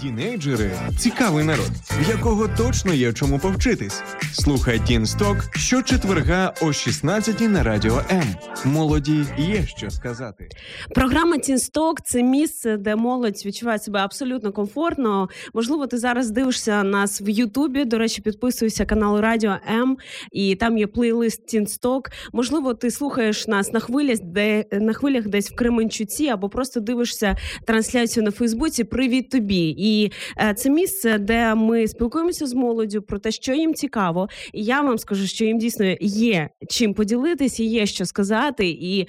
Тінейджери цікавий народ, в якого точно є чому повчитись. Слухай Тінсток щочетверга о 16 на радіо М. Молоді є що сказати. Програма Тінсток це місце, де молодь відчуває себе абсолютно комфортно. Можливо, ти зараз дивишся нас в Ютубі. До речі, підписуйся канал Радіо М, і там є плейлист Тінсток. Можливо, ти слухаєш нас на хвилях, де на хвилях десь в Кременчуці, або просто дивишся трансляцію на Фейсбуці. Привіт тобі! І е, це місце, де ми спілкуємося з молоддю про те, що їм цікаво. І я вам скажу, що їм дійсно є чим поділитись, і є що сказати. І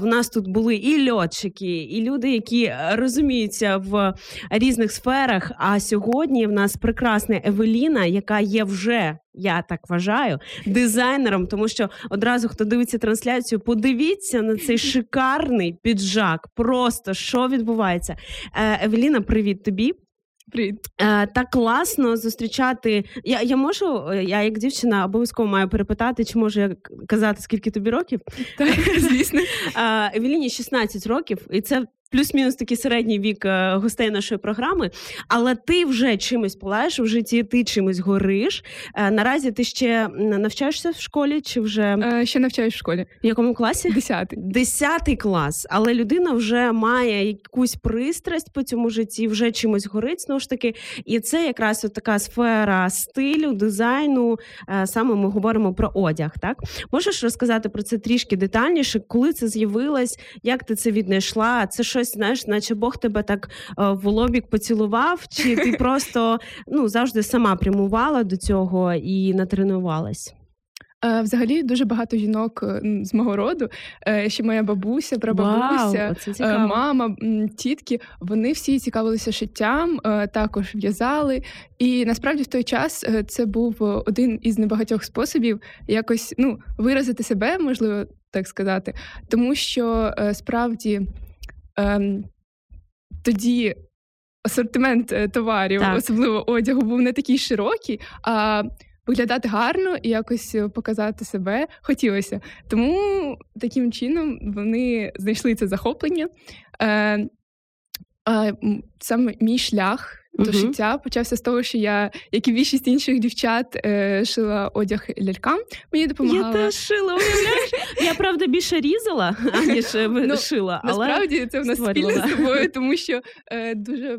в нас тут були і льотчики, і люди, які розуміються в різних сферах. А сьогодні в нас прекрасна Евеліна, яка є вже. Я так вважаю дизайнером, тому що одразу хто дивиться трансляцію, подивіться на цей шикарний піджак. Просто що відбувається, Е, Евеліна, привіт тобі. Привіт. Е, так класно зустрічати. Я я можу, е, я як дівчина обов'язково маю перепитати, чи можу я казати, скільки тобі років? Так, звісно. Евеліні 16 років, і це плюс-мінус такий середній вік е, гостей нашої програми. Але ти вже чимось палаєш в житті, ти чимось гориш. Е, наразі ти ще навчаєшся в школі, чи вже Е, Ще навчаюсь в школі. в якому класі? Десятий. Десятий клас, але людина вже має якусь пристрасть по цьому житті, вже чимось горить знову ж таки. І це якраз от така сфера стилю, дизайну. Е, Саме ми говоримо про одяг. Так можеш розказати про це трішки детальніше, коли це з'явилось, як ти це віднайшла? Це щось, знаєш, наче Бог тебе так е, в лобік поцілував, чи ти просто ну завжди сама прямувала до цього і натренувалась? Е, Взагалі дуже багато жінок е, з мого роду, ще моя бабуся, прабабуся, Вау, мама, тітки. Вони всі цікавилися шиттям, також в'язали. І насправді в той час це був один із небагатьох способів якось ну, виразити себе, можливо так сказати, тому що справді тоді. Асортимент е, товарів, Так. особливо одягу, був не такий широкий, а виглядати гарно і якось е, показати себе хотілося. Тому таким чином вони знайшли це захоплення. Е, саме мій шлях до Мгм. шиття почався з того, що я, як і більшість інших дівчат, е, шила одяг лялькам. Мені допомагала. Я теж шила, уявляєш? Я правда більше різала, аніж е, Ну, шила. Але Насправді це в нас спільно з тобою, тому що е, дуже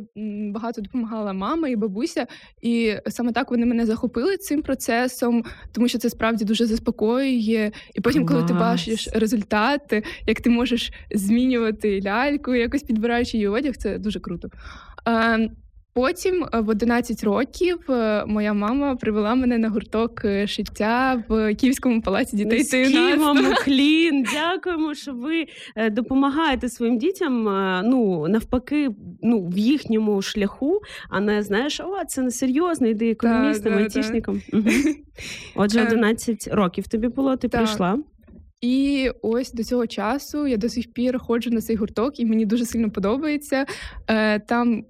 багато допомагала мама і бабуся, і саме так вони мене захопили цим процесом, тому що це справді дуже заспокоює. І потім, коли ти бачиш результати, як ти можеш змінювати ляльку, якось підбираючи її одяг, це дуже круто. Е, Потім е, в 11 років е, моя мама привела мене на гурток е, шиття в Київському палаці дітей та юнацтва. вам уклін. Дякуємо, що ви допомагаєте своїм дітям. Ну навпаки, ну в їхньому шляху, а не знаєш, о, це не серйозно, йди економістом, айтішником. Отже, Е, 11 років тобі було, ти так. прийшла. І ось до цього часу я до сих пір ходжу на цей гурток, і мені дуже сильно подобається. Там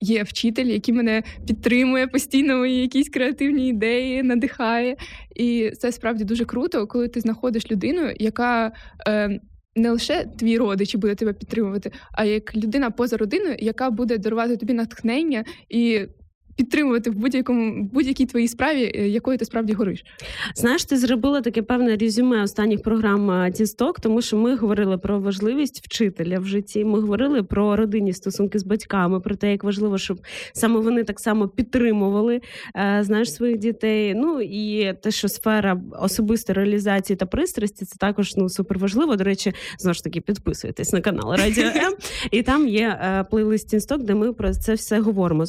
є вчитель, який мене підтримує постійно мої якісь креативні ідеї, надихає. І це справді дуже круто, коли ти знаходиш людину, яка. Е, не лише твій родич буде тебе підтримувати, а як людина поза родиною, яка буде дарувати тобі натхнення і підтримувати в будь-якому будь-якій твоїй справі, е, якою ти справді гориш. Знаєш, ти зробила таке певне резюме останніх програм Тісток, тому що ми говорили про важливість вчителя в житті. Ми говорили про родинні стосунки з батьками, про те, як важливо, щоб саме вони так само підтримували е, знаєш своїх дітей. Ну і те, що сфера особистої реалізації та пристрасті, це також ну супер важливо. До речі, знову ж таки підписуйтесь на канал Радіо М, і там є е, плейлист Тісток, де ми про це все говоримо.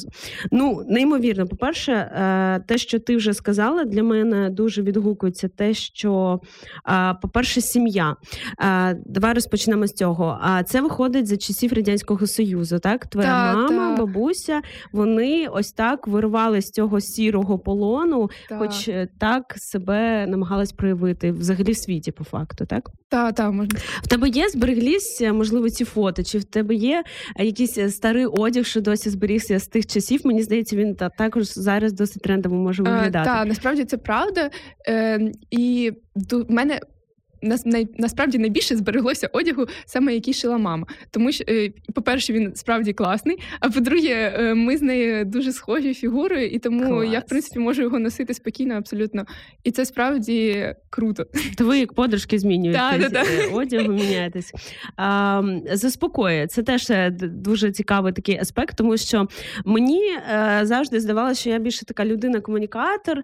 Ну неймовірно, по-перше, е, те, що ти вже сказала, для мене дуже відгукується те, що, е, по-перше, сім'я. Е, Давай розпочнемо з цього. А це виходить за часів радянського союзу. Так, твоя Так, мама, так. бабуся, вони ось так вирвали з цього сірого полону, Так. хоч так себе намагались проявити взагалі в світі, по факту, так? Та, та, можна. В тебе є зберегліся, можливо, ці фото? Чи в тебе є якийсь старий одяг, що досі зберігся з тих часів? Мені здається, він та, також зараз досить трендово може виглядати. Так, насправді це правда. Е, І в мене насправді найбільше збереглося одягу, саме який шила мама. Тому що, е, по-перше, він справді класний. А по-друге, е, ми з нею дуже схожі фігури, і тому Клас. я в принципі можу його носити спокійно, абсолютно. І це справді круто. То ви як подружки змінюєтесь, е, одягу міняєтесь. А, Заспокоює. Це теж дуже цікавий такий аспект, тому що мені завжди здавалося, що я більше така людина-комунікатор,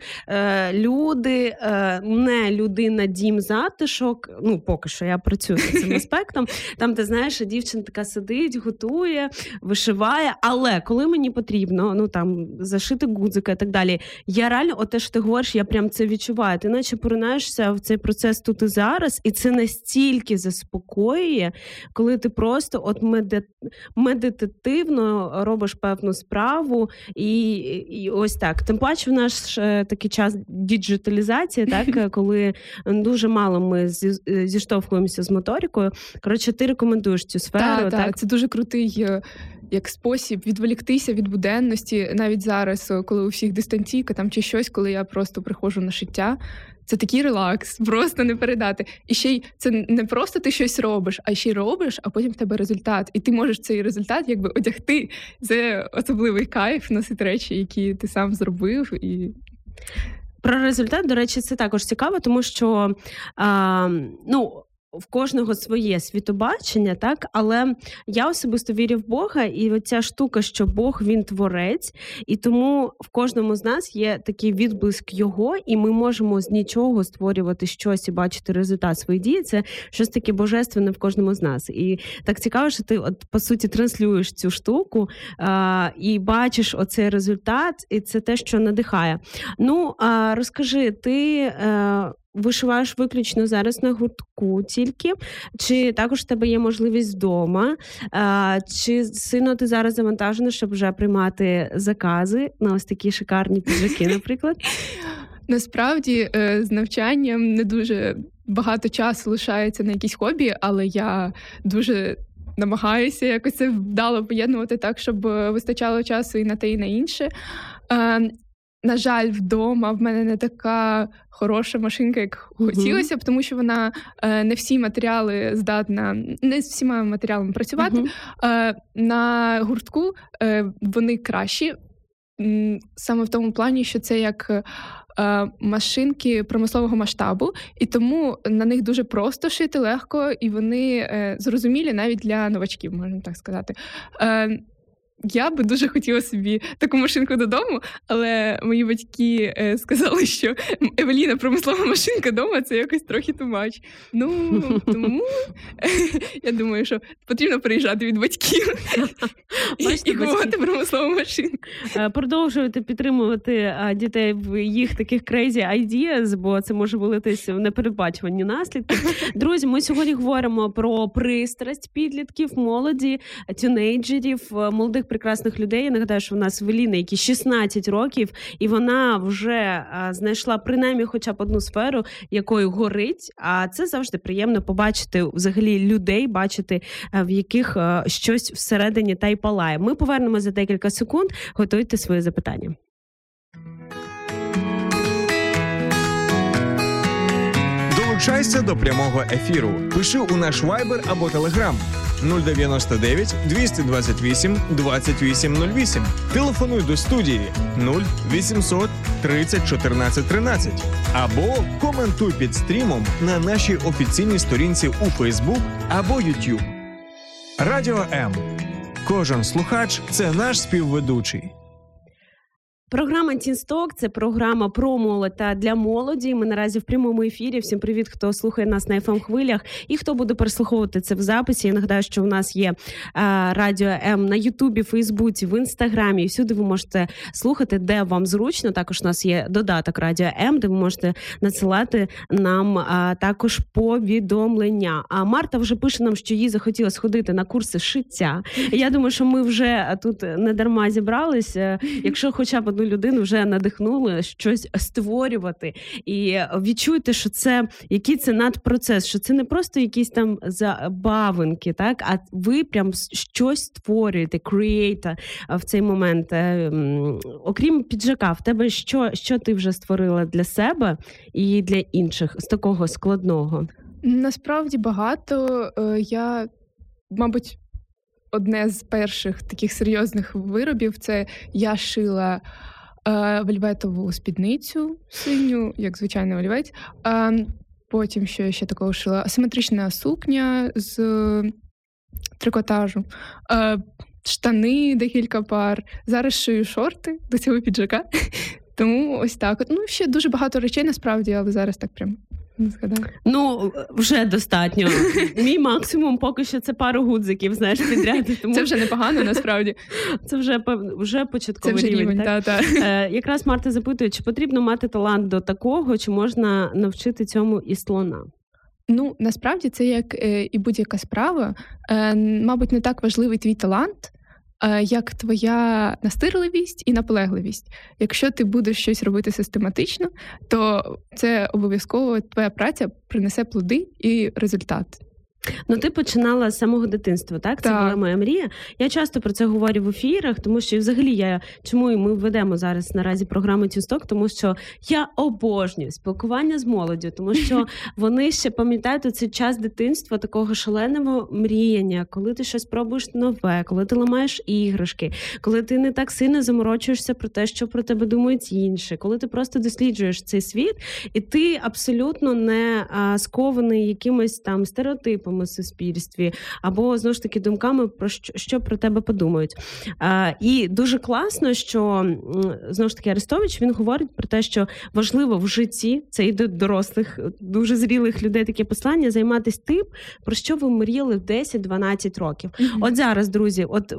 люди, не людина, дім затишок урок. Ну, поки що я працюю над цим аспектом. Там, ти знаєш, дівчина така сидить, готує, вишиває. Але коли мені потрібно, ну там зашити гудзика і так далі, я реально, от те, що ти говориш, я прям це відчуваю. Ти наче поринаєшся в цей процес тут і зараз, і це настільки заспокоює, коли ти просто от меди... медитативно робиш певну справу, і і ось так. Тим паче, в наш е, такий час діджиталізації, так коли дуже мало ми Е, зіштовхуємося з моторикою. Коротше, ти рекомендуєш цю сферу. Так, так? так. це дуже крутий. Е, як спосіб відволіктися від буденності, навіть зараз, е, коли у всіх дистанційка там чи щось, коли я просто приходжу на шиття, це такий релакс, просто не передати. І ще й це не просто ти щось робиш, а ще й робиш, а потім в тебе результат. І ти можеш цей результат якби одягти. Це особливий кайф, носити речі, які ти сам зробив. і... Про результат, до речі, це також цікаво, тому що а, ну в кожного своє світобачення, так але я особисто вірю в Бога, і оця штука, що Бог він творець, і тому в кожному з нас є такий відблиск його, і ми можемо з нічого створювати щось і бачити результат своєї дії. Це щось таке божественне в кожному з нас. І так цікаво, що ти от по суті транслюєш цю штуку а, і бачиш оцей результат, і це те, що надихає. Ну а розкажи, ти. А, е, вишиваєш виключно зараз на гуртку тільки, чи також в тебе є можливість вдома, чи сильно ти зараз завантажена, щоб вже приймати закази на ось такі шикарні піджаки, наприклад? Насправді е, з навчанням не дуже багато часу лишається на якісь хобі, але я дуже намагаюся якось це вдало поєднувати так, щоб вистачало часу і на те, і на інше. На жаль, вдома в мене не така хороша машинка, як хотілося б, тому що вона е, не всі матеріали здатна, не з всіма матеріалами працювати. Е, на гуртку е, вони кращі, саме в тому плані, що це як. Е, машинки промислового масштабу, і тому на них дуже просто шити легко, і вони е, зрозумілі навіть для новачків, можна так сказати. Е, я би дуже хотіла собі таку машинку додому, але мої батьки е, сказали, що Евеліна промислова машинка вдома це якось трохи тумач. Ну тому я думаю, що потрібно переїжджати від батьків і купувати промислову машинку. Е, продовжуйте підтримувати дітей в їх таких crazy ideas, бо це може вилитись в непередбачувані наслідки. Друзі, ми сьогодні говоримо про пристрасть підлітків, молоді, тюнейджерів, молодих прекрасних людей. Я нагадаю, що в нас Веліна, які 16 років, і вона вже знайшла принаймні хоча б одну сферу, якою горить. А це завжди приємно побачити взагалі людей, бачити, в яких а, щось всередині та й палає. Ми повернемо за декілька секунд. Готуйте свої запитання. Долучайся до прямого ефіру. Пиши у наш вайбер або телеграм 099 228 2808. Телефонуй до студії 0800 30 14 13 або коментуй під стрімом на нашій офіційній сторінці у Facebook або YouTube. Радіо М. Кожен слухач це наш співведучий. Програма Тінсток це програма про молодь та для молоді. Ми наразі в прямому ефірі. Всім привіт, хто слухає нас на fm хвилях і хто буде переслуховувати це в записі. Я нагадаю, що у нас є а, радіо М на Ютубі, Фейсбуці, в інстаграмі. І всюди ви можете слухати, де вам зручно. Також у нас є додаток Радіо М, де ви можете надсилати нам а, також повідомлення. А Марта вже пише нам, що їй захотілося сходити на курси шиття. Я думаю, що ми вже тут не дарма зібралися. Якщо, хоча б одну людину вже надихнули щось створювати. І відчуйте, що це який це надпроцес, що це не просто якісь там забавинки, так а ви прям щось створюєте, креєта в цей момент. Е, окрім піджака, в тебе що, що ти вже створила для себе і для інших з такого складного? Насправді багато. Е, я, мабуть, одне з перших таких серйозних виробів це я шила е, вельветову спідницю синю, як звичайний олівець. Е, потім що я ще такого шила? Асиметрична сукня з трикотажу. Е, Штани декілька пар. Зараз шию шорти до цього піджака. Тому ось так. Ну, ще дуже багато речей насправді, але зараз так прям не згадаю. Ну, вже достатньо. Мій максимум поки що це пару гудзиків, знаєш, підряд. Тому... Це вже непогано, насправді. Це вже вже початковий це вже рівень. рівень так? Та, та. Е, Якраз Марта запитує, чи потрібно мати талант до такого, чи можна навчити цьому і слона? Ну, насправді це як е, і будь-яка справа. Е, мабуть, не так важливий твій талант, як твоя настирливість і наполегливість. Якщо ти будеш щось робити систематично, то це обов'язково твоя праця принесе плоди і результат. Ну, ти починала з самого дитинства, так? Це так. була моя мрія. Я часто про це говорю в ефірах, тому що взагалі я чому і ми ведемо зараз наразі програму Тюсток, тому що я обожнюю спілкування з молоддю, тому що вони ще пам'ятають цей час дитинства, такого шаленого мріяння, коли ти щось пробуєш нове, коли ти ламаєш іграшки, коли ти не так сильно заморочуєшся про те, що про тебе думають інші, коли ти просто досліджуєш цей світ, і ти абсолютно не скований якимось там стереотипом у суспільстві, або знову ж таки думками про що, що про тебе подумають. А, І дуже класно, що знову ж таки Арестович він говорить про те, що важливо в житті це і до дорослих, дуже зрілих людей таке послання займатися тим, про що ви мріяли в 10-12 років. Mm-hmm. От зараз, друзі, от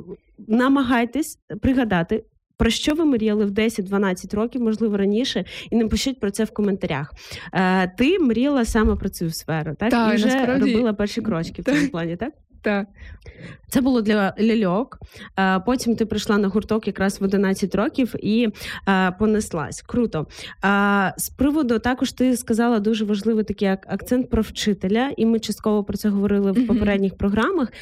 намагайтесь пригадати. Про що ви мріяли в 10-12 років, можливо, раніше, і напишіть про це в коментарях. Е, Ти мріяла саме про цю сферу, так? так і вже насправді... робила перші крочки в цьому плані, так? Так. Це було для ляльок. Потім ти прийшла на гурток якраз в 11 років і понеслась. Круто. З приводу також ти сказала дуже важливий такий акцент про вчителя, і ми частково про це говорили в попередніх програмах.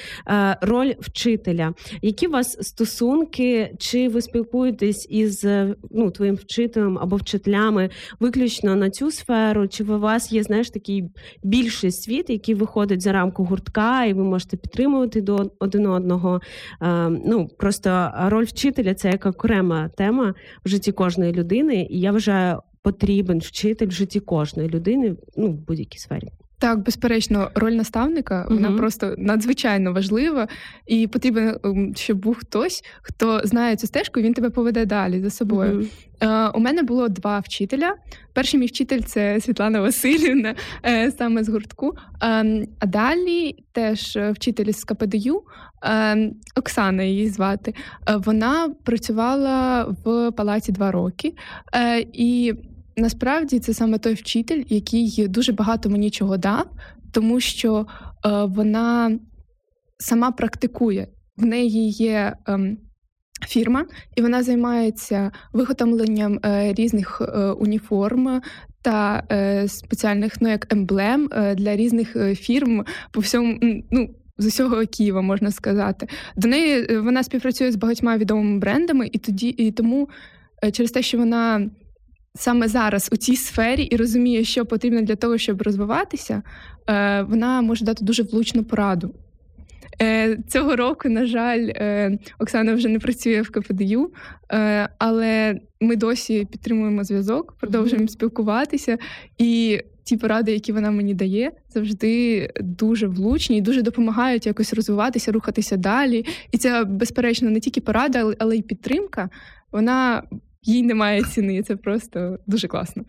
Роль вчителя. Які у вас стосунки? Чи ви спілкуєтесь із ну, твоїм вчителем або вчителями виключно на цю сферу? Чи у вас є знаєш такий більший світ, який виходить за рамку гуртка, і ви можете підтримувати до один одного. Е, ну просто роль вчителя це як окрема тема в житті кожної людини, і я вважаю, потрібен вчитель в житті кожної людини ну в будь-якій сфері. Так, безперечно, роль наставника вона uh-huh. просто надзвичайно важлива, і потрібно, ем, щоб був хтось, хто знає цю стежку, і він тебе поведе далі за собою. Uh-huh. Е, У мене було два вчителя. Перший мій вчитель це Світлана Васильівна, е, саме з гуртку. Е, а далі теж вчитель з КПДЮ, е, Оксана її звати. Е, вона працювала в палаці два роки. Е, і насправді це саме той вчитель, який дуже багато мені чого дав, тому що е, вона сама практикує. В неї є е, фірма, і вона займається виготовленням е, різних е, уніформ. Та е, спеціальних ну як емблем е, для різних е, фірм по всьому ну з усього Києва можна сказати. До неї вона співпрацює з багатьма відомими брендами, і тоді і тому через те, що вона саме зараз у цій сфері і розуміє, що потрібно для того, щоб розвиватися, е, вона може дати дуже влучну пораду. Е, цього року, на жаль, е, Оксана вже не працює в КПДЮ, але ми досі підтримуємо зв'язок, продовжуємо mm-hmm. спілкуватися. І ті поради, які вона мені дає, завжди дуже влучні і дуже допомагають якось розвиватися, рухатися далі. І це безперечно не тільки порада, але й підтримка. Вона їй немає ціни. Це просто дуже класно.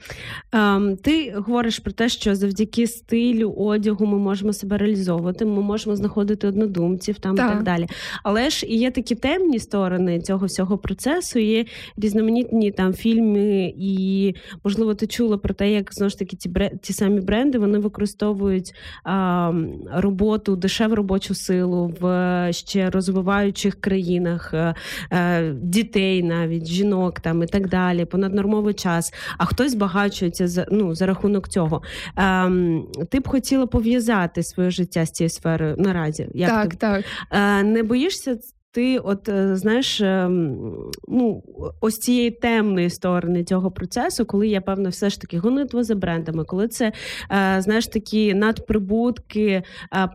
Ем, Ти говориш про те, що завдяки стилю одягу ми можемо себе реалізовувати, ми можемо знаходити однодумців там так. і так далі. Але ж і є такі темні сторони цього всього процесу. Є різноманітні там фільми, і можливо ти чула про те, як знову ж таки ті бре... ті самі бренди вони використовують а, роботу, дешеву робочу силу в ще розвиваючих країнах е, е, дітей, навіть жінок там так далі, понаднормовий час, а хтось збагачується за ну за рахунок цього. Ем, Ти б хотіла пов'язати своє життя з цією сферою наразі? Як так, ти? так. Е, Не боїшся ти, от е, знаєш, ем, ну ось цієї темної сторони цього процесу, коли є певно, все ж таки гонитва за брендами, коли це е, знаєш такі надприбутки е,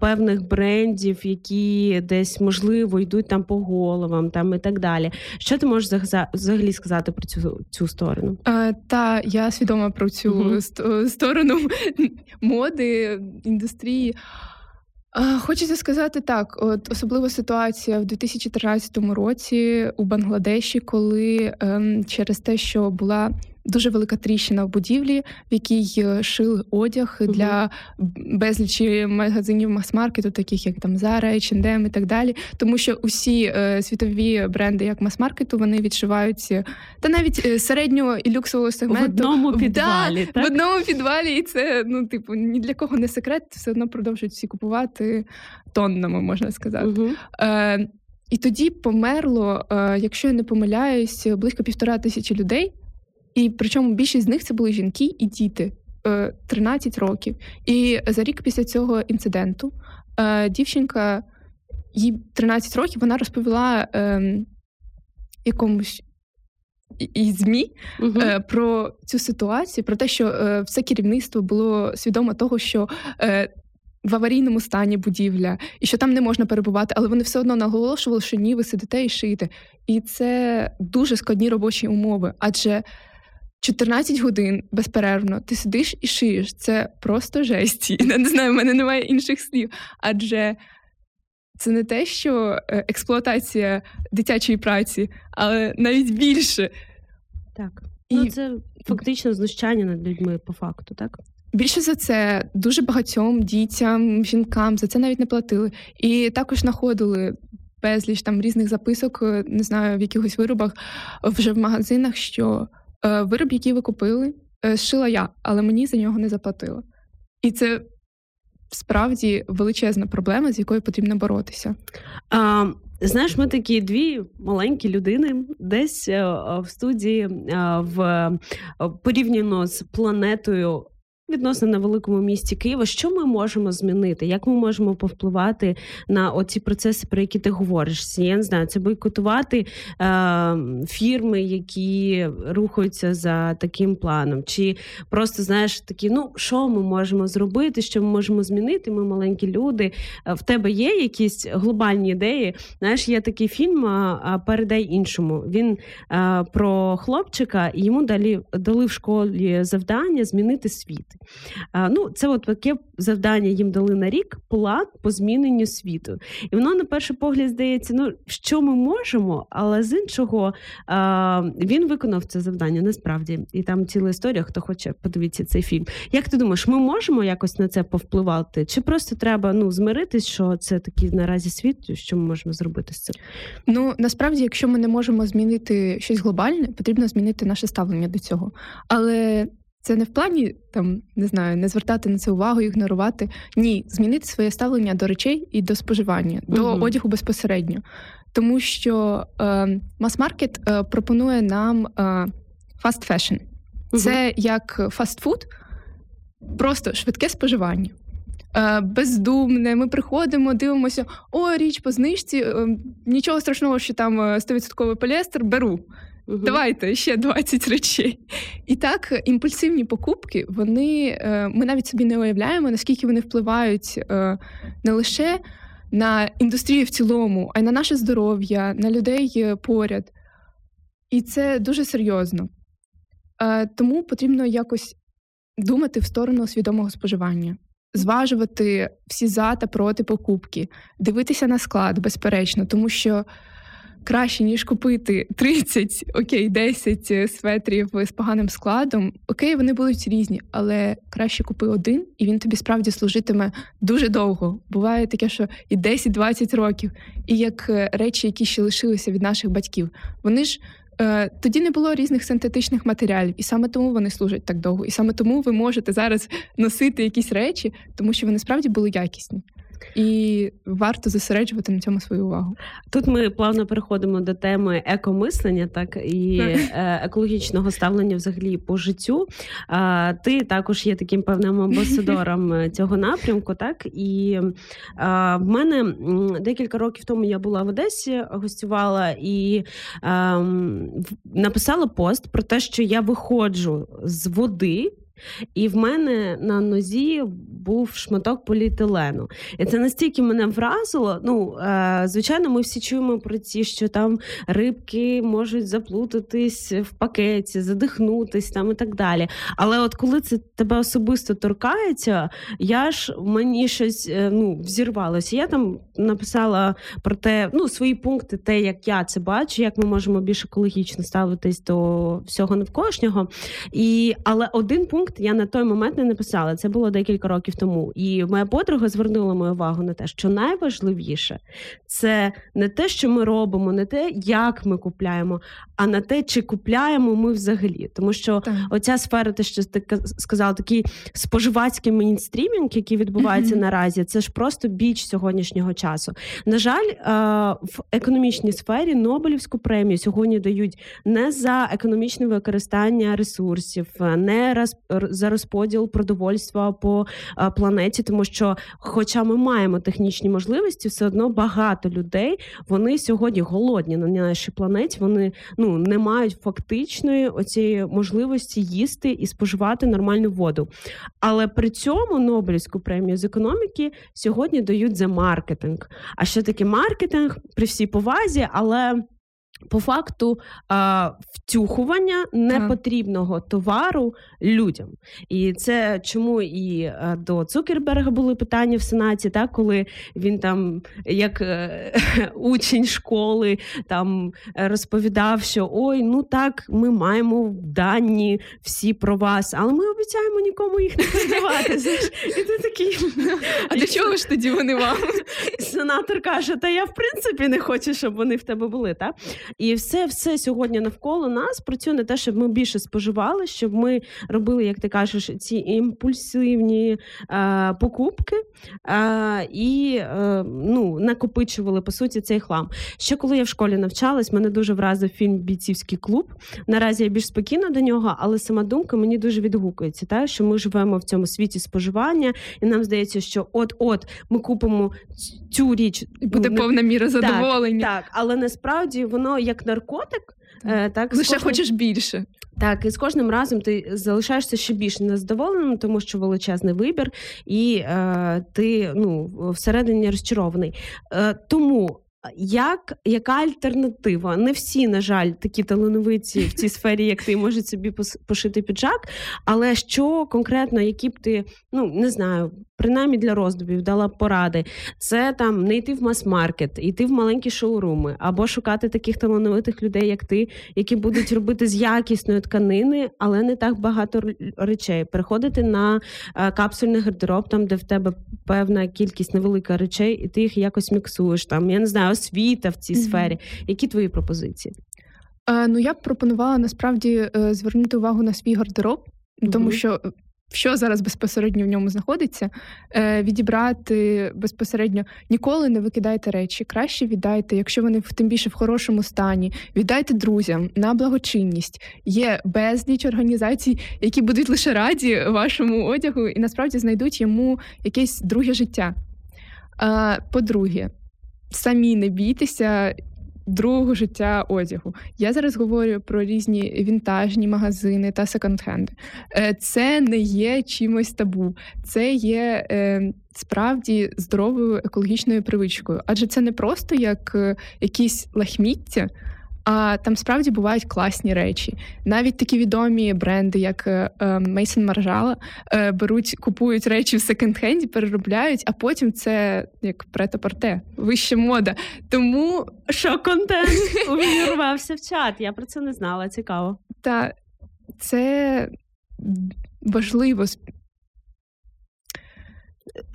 певних брендів, які десь можливо йдуть там по головам, там і так далі. Що ти можеш взагалі сказати про цю цю сторону? Е, Та я свідома про цю uh сторону моди індустрії. Хочеться сказати так: от особлива ситуація в 2013 році у Бангладеші, коли ем, через те, що була дуже велика тріщина в будівлі, в якій е, шили одяг угу. для безлічі магазинів мас-маркету, таких як там Zara, H&M і так далі. Тому що усі е, світові бренди, як мас-маркету, вони відшиваються та навіть е, середнього і люксового сегменту в одному підвалі. Да, так? В одному підвалі, і це ну, типу, ні для кого не секрет, все одно продовжують всі купувати тоннами, можна сказати. Угу. Е, і тоді померло, е, якщо я не помиляюсь, близько півтора тисячі людей. І причому більшість з них це були жінки і діти 13 е, років. І за рік після цього інциденту е, дівчинка, їй 13 років, вона розповіла ем, якомусь. І ЗМІ е, про цю ситуацію, про те, що все керівництво було свідомо того, що в аварійному стані будівля, і що там не можна перебувати, але вони все одно наголошували, що ні, ви сидите і шиєте. І це дуже складні робочі умови, адже 14 годин безперервно ти сидиш і шиєш. Це просто жесть. Я не знаю, в мене немає інших слів. Адже це не те, що е, експлуатація дитячої праці, але навіть більше. Так. І... Ну, це фактично знущання над людьми по факту, так? Більше за це дуже багатьом дітям, жінкам за це навіть не платили. І також знаходили безліч там різних записок, е, не знаю, в якихось виробах вже в магазинах, що вироб, який ви купили, е, шила я, але мені за нього не заплатили. І це справді величезна проблема, з якою потрібно боротися. А, Знаєш, ми такі дві маленькі людини, десь е, в студії в порівняно з планетою Відносно на великому місті Києва, що ми можемо змінити? Як ми можемо повпливати на оці процеси, про які ти говориш? Я не знаю, це бойкотувати е, фірми, які рухаються за таким планом, чи просто знаєш такі, ну що ми можемо зробити, що ми можемо змінити? Ми маленькі люди. Е, в тебе є якісь глобальні ідеї? Знаєш, є такий фільм Передай іншому. Він е, про хлопчика, і йому далі дали в школі завдання змінити світ. Ну, Це от таке завдання їм дали на рік план по зміненню світу. І воно на перший погляд здається, ну що ми можемо, але з іншого він виконав це завдання насправді. І там ціла історія, хто хоче подивитися цей фільм. Як ти думаєш, ми можемо якось на це повпливати? Чи просто треба ну, змиритись, що це такий наразі світ, що ми можемо зробити з цим? Ну насправді, якщо ми не можемо змінити щось глобальне, потрібно змінити наше ставлення до цього. Але це не в плані там не знаю, не звертати на це увагу, ігнорувати. Ні, змінити своє ставлення до речей і до споживання, угу. до одягу безпосередньо. Тому що е, мас-маркет е, пропонує нам е, fast fashion. Угу. Це як фастфуд, просто швидке споживання. Е, бездумне, ми приходимо, дивимося, о, річ по знижці, е, нічого страшного, що там 100% е, поліестер, беру. Угу. Давайте ще 20 речей. І так, імпульсивні покупки, вони е, ми навіть собі не уявляємо, наскільки вони впливають е, не лише на індустрію в цілому, а й на наше здоров'я, на людей е, поряд. І це дуже серйозно. Тому потрібно якось думати в сторону свідомого споживання. Зважувати всі за та проти покупки, дивитися на склад, безперечно, тому що краще, ніж купити 30, окей, 10 е, светрів з поганим складом. Окей, вони будуть різні, але краще купи один, і він тобі справді служитиме дуже довго. Буває таке, що і 10-20 років, і як е, речі, які ще лишилися від наших батьків, вони ж. Е, тоді не було різних синтетичних матеріалів, і саме тому вони служать так довго. І саме тому ви можете зараз носити якісь речі, тому що вони справді були якісні. І варто зосереджувати на цьому свою увагу. Тут ми плавно переходимо до теми екомислення, так і е, екологічного ставлення взагалі по життю. Ти також є таким певним амбасадором цього напрямку, так і в мене декілька років тому я була в Одесі, гостювала і ем, написала пост про те, що я виходжу з води. І в мене на нозі був шматок поліетилену. І це настільки мене вразило. Ну, е, звичайно, ми всі чуємо про ті, що там рибки можуть заплутатись в пакеті, задихнутись там і так далі. Але от коли це тебе особисто торкається, я ж мені щось е, ну, взірвалося. Я там написала про те, ну, свої пункти, те, як я це бачу, як ми можемо більш екологічно ставитись до всього навколишнього. І, Але один пункт пункт я на той момент не написала. Це було декілька років тому. І моя подруга звернула мою увагу на те, що найважливіше це не те, що ми робимо, не те, як ми купляємо, а на те, чи купляємо ми взагалі. Тому що так. оця сфера, те, що ти сказала, такий споживацький мейнстрімінг, який відбувається mm-hmm. наразі, це ж просто біч сьогоднішнього часу. На жаль, в економічній сфері Нобелівську премію сьогодні дають не за економічне використання ресурсів, не за розподіл продовольства по планеті, тому що, хоча ми маємо технічні можливості, все одно багато людей вони сьогодні голодні на нашій планеті. Вони ну не мають фактичної оцієї можливості їсти і споживати нормальну воду. Але при цьому Нобелівську премію з економіки сьогодні дають за маркетинг. А що таке маркетинг при всій повазі, але по факту а, втюхування непотрібного товару людям. І це чому і до Цукерберга були питання в Сенаті, так, коли він там, як е, учень школи, там розповідав, що ой, ну так, ми маємо дані всі про вас, але ми обіцяємо нікому їх не передавати. І ти такий... А для чого ж тоді вони вам? Сенатор каже: Та я в принципі не хочу, щоб вони в тебе були. так? І все все сьогодні навколо нас працює на те, щоб ми більше споживали, щоб ми робили, як ти кажеш, ці імпульсивні е, покупки е, і е, ну, накопичували по суті цей хлам. Ще коли я в школі навчалась, мене дуже вразив фільм Бійцівський клуб. Наразі я більш спокійна до нього, але сама думка мені дуже відгукується, та що ми живемо в цьому світі споживання, і нам здається, що от-от ми купимо цю річ, буде повна міра задоволення. Так, так, але насправді воно як наркотик. Е, так, Лише кожним... хочеш більше. Так, і з кожним разом ти залишаєшся ще більш незадоволеним, тому що величезний вибір, і е, ти ну, всередині розчарований. Е, Тому як яка альтернатива? Не всі, на жаль, такі талановиті в цій сфері, як ти можуть собі пошити піджак. Але що конкретно, які б ти ну не знаю, принаймні для роздумів дала поради, це там не йти в мас-маркет, йти в маленькі шоуруми, або шукати таких талановитих людей, як ти, які будуть робити з якісної тканини, але не так багато речей. Переходити на е, капсульний гардероб, там де в тебе певна кількість невелика речей, і ти їх якось міксуєш. Там я не знаю, освіта в цій mm-hmm. сфері. Які твої пропозиції? Е, ну я б пропонувала насправді е, звернути увагу на свій гардероб, mm-hmm. тому що що зараз безпосередньо в ньому знаходиться, е, відібрати безпосередньо ніколи не викидайте речі. Краще віддайте, якщо вони тим більше в хорошому стані, віддайте друзям на благочинність. Є безліч організацій, які будуть лише раді вашому одягу і насправді знайдуть йому якесь друге життя. По-друге, самі не бійтеся другого життя одягу. Я зараз говорю про різні вінтажні магазини та секонд-хенди. Е, це не є чимось табу, це є е, справді здоровою екологічною привичкою, адже це не просто як е, якісь лахміття. А там справді бувають класні речі. Навіть такі відомі бренди, як Мейсон Маржала, беруть, купують речі в секонд-хенді, переробляють, а потім це як прета-порте, вища мода. Тому що контент увірвався в чат. Я про це не знала. Цікаво. Та це важливо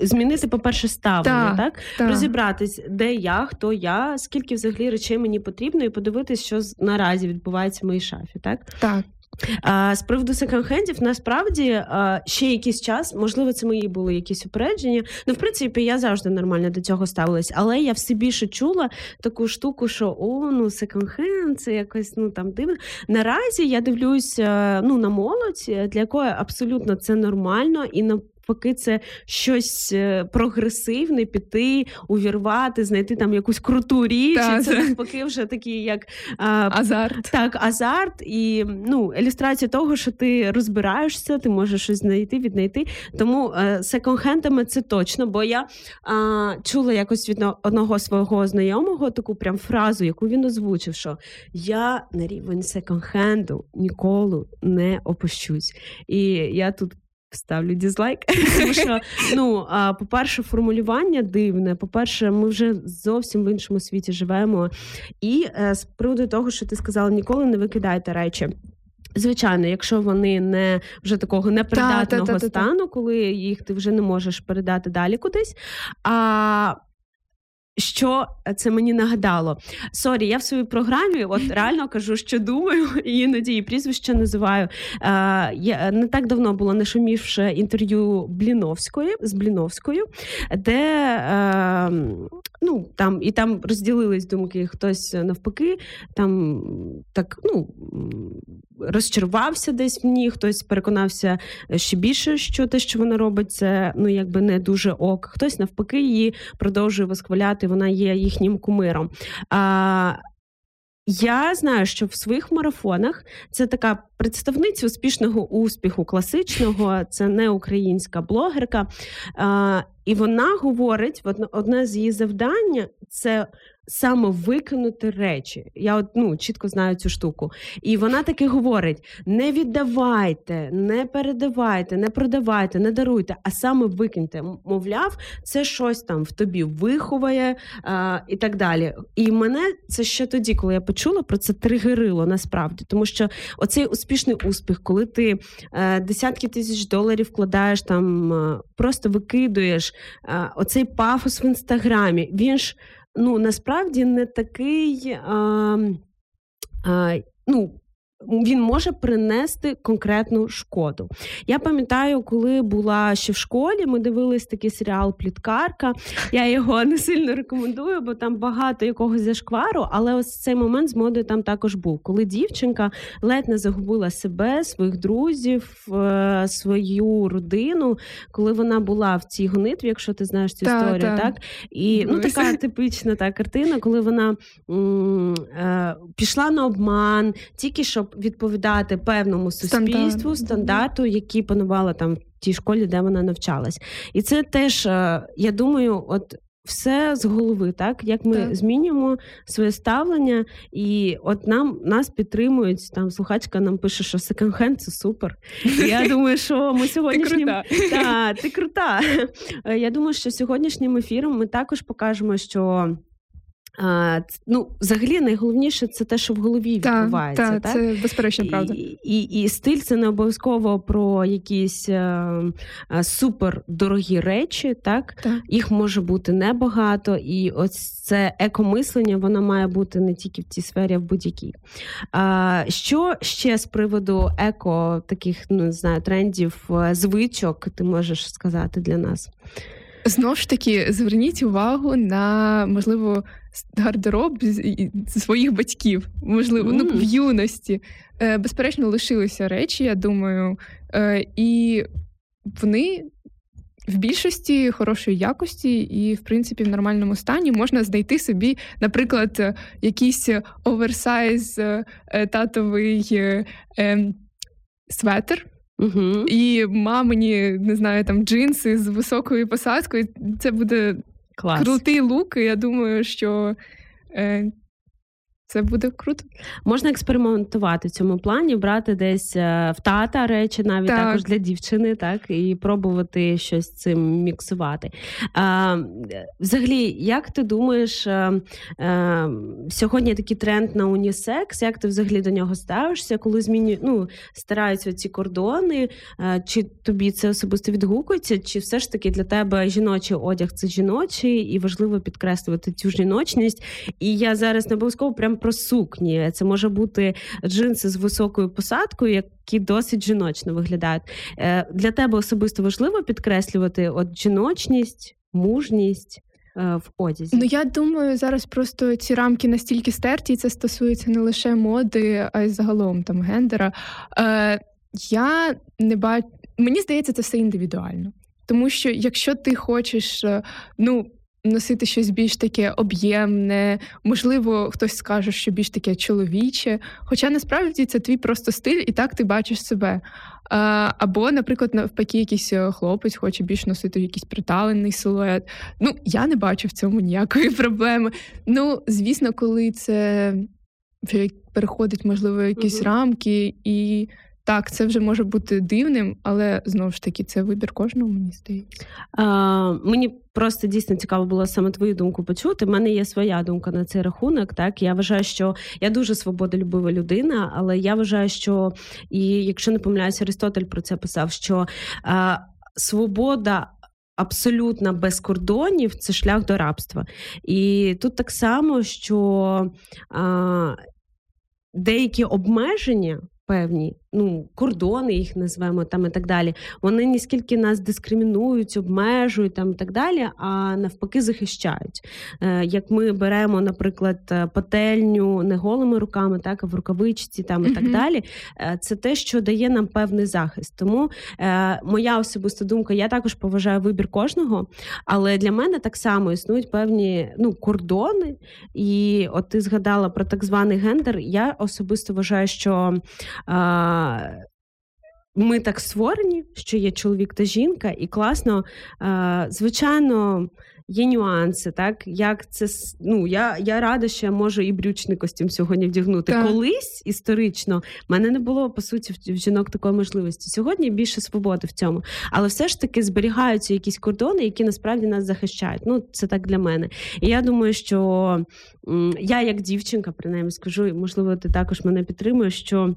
змінити, по-перше, ставлення, так, так? так? розібратись, де я, хто я, скільки взагалі речей мені потрібно, і подивитись, що наразі відбувається в моїй шафі, так? Так. А, З приводу секонд-хендів, насправді а, ще якийсь час, можливо, це мої були якісь упередження. Ну, в принципі, я завжди нормально до цього ставилась, але я все більше чула таку штуку, що о, ну секонд-хенд, це якось ну там дивно. Наразі я дивлюсь ну, на молодь, для якої абсолютно це нормально і на навпаки, це щось е, прогресивне, піти, увірвати, знайти там якусь круту річ. Та, і Це навпаки, вже такий як а, азарт. Так, азарт і ну, ілюстрація того, що ти розбираєшся, ти можеш щось знайти, віднайти. Тому е, секонд-хендами це точно, бо я а, чула якось від одного свого знайомого таку прям фразу, яку він озвучив, що я на рівень секонд-хенду ніколи не опущусь. І я тут Ставлю дізлайк, тому що ну по-перше, формулювання дивне. По-перше, ми вже зовсім в іншому світі живемо. І е, з приводу того, що ти сказала, ніколи не викидайте речі. Звичайно, якщо вони не вже такого непридатного та, та, та, стану, коли їх ти вже не можеш передати далі кудись. А що це мені нагадало? Sorry, я в своїй програмі от реально кажу, що думаю, і іноді і прізвище називаю. Е, я Не так давно було нашумівше інтерв'ю Бліновської з Бліновською, де е, ну там і там розділились думки. Хтось навпаки, там так ну розчарувався десь в ній, хтось переконався ще більше, що те, що вона робить, це ну якби не дуже ок. Хтось навпаки її продовжує восхваляти. Вона є їхнім кумиром. А, я знаю, що в своїх марафонах це така представниця успішного успіху, класичного, це не українська блогерка. І вона говорить: одне з її завдань це саме викинути речі. Я от ну чітко знаю цю штуку. І вона таки говорить: не віддавайте, не передавайте, не продавайте, не даруйте, а саме викиньте. Мовляв, це щось там в тобі виховає а, і так далі. І мене це ще тоді, коли я почула про це тригерило насправді, тому що оцей успішний успіх, коли ти е, десятки тисяч доларів вкладаєш там, е, просто викидуєш е, оцей пафос в інстаграмі, він ж ну насправді не такий. А, а, ну, він може принести конкретну шкоду. Я пам'ятаю, коли була ще в школі, ми дивились такий серіал Пліткарка. Я його не сильно рекомендую, бо там багато якогось зашквару. Але ось цей момент з модою там також був, коли дівчинка ледь не загубила себе, своїх друзів, е, свою родину, коли вона була в цій гонитві, якщо ти знаєш цю та, історію, та. так і ну така типична та картина, коли вона м- е, пішла на обман, тільки щоб відповідати певному суспільству, Стандарт. стандарту, які панували там в тій школі, де вона навчалась. І це теж, е, я думаю, от. Все з голови, так як ми так. змінюємо своє ставлення, і от нам нас підтримують. Там слухачка нам пише, що секонд-хенд – це супер. Я думаю, що ми сьогоднішнім ти крута. Та, ти крута. Я думаю, що сьогоднішнім ефіром ми також покажемо, що ну, Взагалі, найголовніше це те, що в голові та, відбувається. Та, так? Це безперечно правда. І, і і, стиль це не обов'язково про якісь а, а, супер дорогі речі. Так? так Їх може бути небагато, і ось це екомислення, воно має бути не тільки в цій сфері, а в будь-якій. А, Що ще з приводу еко таких ну, не знаю, трендів, звичок ти можеш сказати для нас? Знову ж таки, зверніть увагу на можливо гардероб своїх батьків, можливо, mm. ну в юності. Е, безперечно, лишилися речі, я думаю, е, і вони. В більшості хорошої якості і, в принципі, в нормальному стані можна знайти собі, наприклад, якийсь оверсайз е, татовий ем, светр, Угу. І мамині, не знаю, там джинси з високою посадкою. Це буде Клас. крутий лук. і Я думаю, що е, це буде круто. Можна експериментувати в цьому плані, брати десь е, в тата речі, навіть так. також для дівчини, так і пробувати щось з цим міксувати. А, Взагалі, як ти думаєш, а, е, а, е, сьогодні такий тренд на унісекс? Як ти взагалі до нього ставишся, коли змінюють ну, стараються ці кордони? А, чи тобі це особисто відгукується? Чи все ж таки для тебе жіночий одяг це жіночий і важливо підкреслювати цю жіночність? І я зараз не обов'язково прям про сукні. Це може бути джинси з високою посадкою, які досить жіночно виглядають. Е, Для тебе особисто важливо підкреслювати от жіночність, мужність. е, В одязі. Ну я думаю, зараз просто ці рамки настільки стерті, і це стосується не лише моди, а й загалом там гендера. Е, Я не бачу. Мені здається, це все індивідуально. Тому що якщо ти хочеш е, ну, носити щось більш таке об'ємне, можливо, хтось скаже, що більш таке чоловіче. Хоча насправді це твій просто стиль, і так ти бачиш себе. Або, наприклад, навпаки, якийсь е, хлопець хоче більш носити якийсь приталений силует. Ну, я не бачу в цьому ніякої проблеми. Ну, звісно, коли це вже переходить, можливо, якісь Мгм. рамки і. Так, це вже може бути дивним, але знову ж таки, це вибір кожного, мені здається. А, мені просто дійсно цікаво було саме твою думку почути. У мене є своя думка на цей рахунок. Так я вважаю, що я дуже свободолюбива людина, але я вважаю, що і якщо не помиляюся, Аристотель про це писав, що а, свобода. Абсолютно без кордонів це шлях до рабства. І тут так само, що а, деякі обмеження певні, ну, кордони їх назвемо там і так далі, вони не скільки нас дискримінують, обмежують там і так далі, а навпаки захищають. Е, Як ми беремо, наприклад, е, пательню не голими руками, так а в рукавичці там і так далі. е, Це те, що дає нам певний захист. Тому моя особиста думка, я також поважаю вибір кожного, але для мене так само існують певні ну, кордони. І от ти згадала про так званий гендер. Я особисто вважаю, що. А, ми так створені, що є чоловік та жінка, і класно. А, звичайно, є нюанси, так як це ну я, я рада, що я можу і брючний костюм сьогодні вдягнути. Так. Колись історично в мене не було по суті в в жінок такої можливості. Сьогодні більше свободи в цьому, але все ж таки зберігаються якісь кордони, які насправді нас захищають. Ну це так для мене. І я думаю, що я, як дівчинка, принаймні скажу, і можливо, ти також мене підтримуєш, що.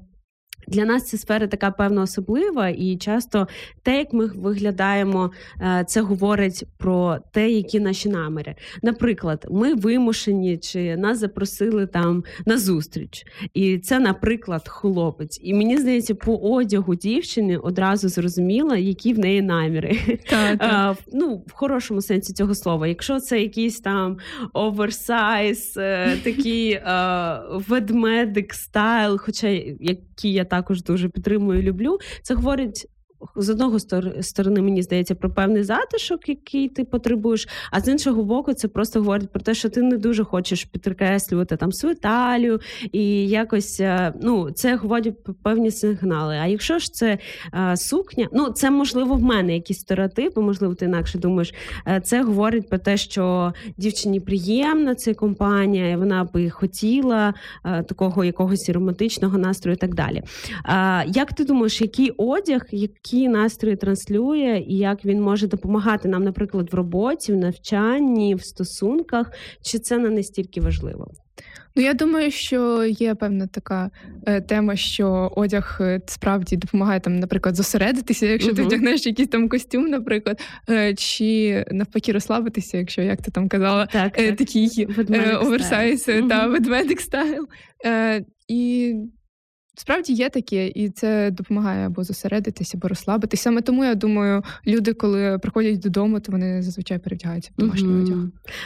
Для нас ця сфера така певно особлива, і часто те, як ми виглядаємо, е, це говорить про те, які наші наміри. Наприклад, ми вимушені чи нас запросили там на зустріч, і це, наприклад, хлопець. І мені здається, по одягу дівчини одразу зрозуміло, які в неї наміри. Так, Е, в- ну, в хорошому сенсі цього слова. Якщо це якийсь там оверсайз, е, такий ведмедик стайл, хоча який я також дуже підтримую і люблю, це говорить. З одного стор- сторони, мені здається, про певний затишок, який ти потребуєш, а з іншого боку, це просто говорить про те, що ти не дуже хочеш підкреслювати там свою талію, і якось е, ну, це говорить про певні сигнали. А якщо ж це е, сукня, ну це можливо в мене якісь стереотипи, можливо, ти інакше думаєш. Е, Це говорить про те, що дівчині приємна ця компанія, і вона би хотіла е, такого якогось романтичного настрою і так далі. Е, Як ти думаєш, який одяг, які настрої транслює, і як він може допомагати нам, наприклад, в роботі, в навчанні, в стосунках, чи це не настільки важливо? Ну, я думаю, що є певна така е, тема, що одяг е, справді допомагає там, наприклад, зосередитися, якщо ти Мгм. вдягнеш якийсь там костюм, наприклад, е, чи навпаки розслабитися, якщо як ти там казала, Так, е, так. такий е, оверсайз е, Мгм. та ведмедик стайл. Е, І справді є таке, і це допомагає або зосередитися, або розслабитися. Саме тому я думаю, люди, коли приходять додому, то вони зазвичай перевдягаються в домашній одяг.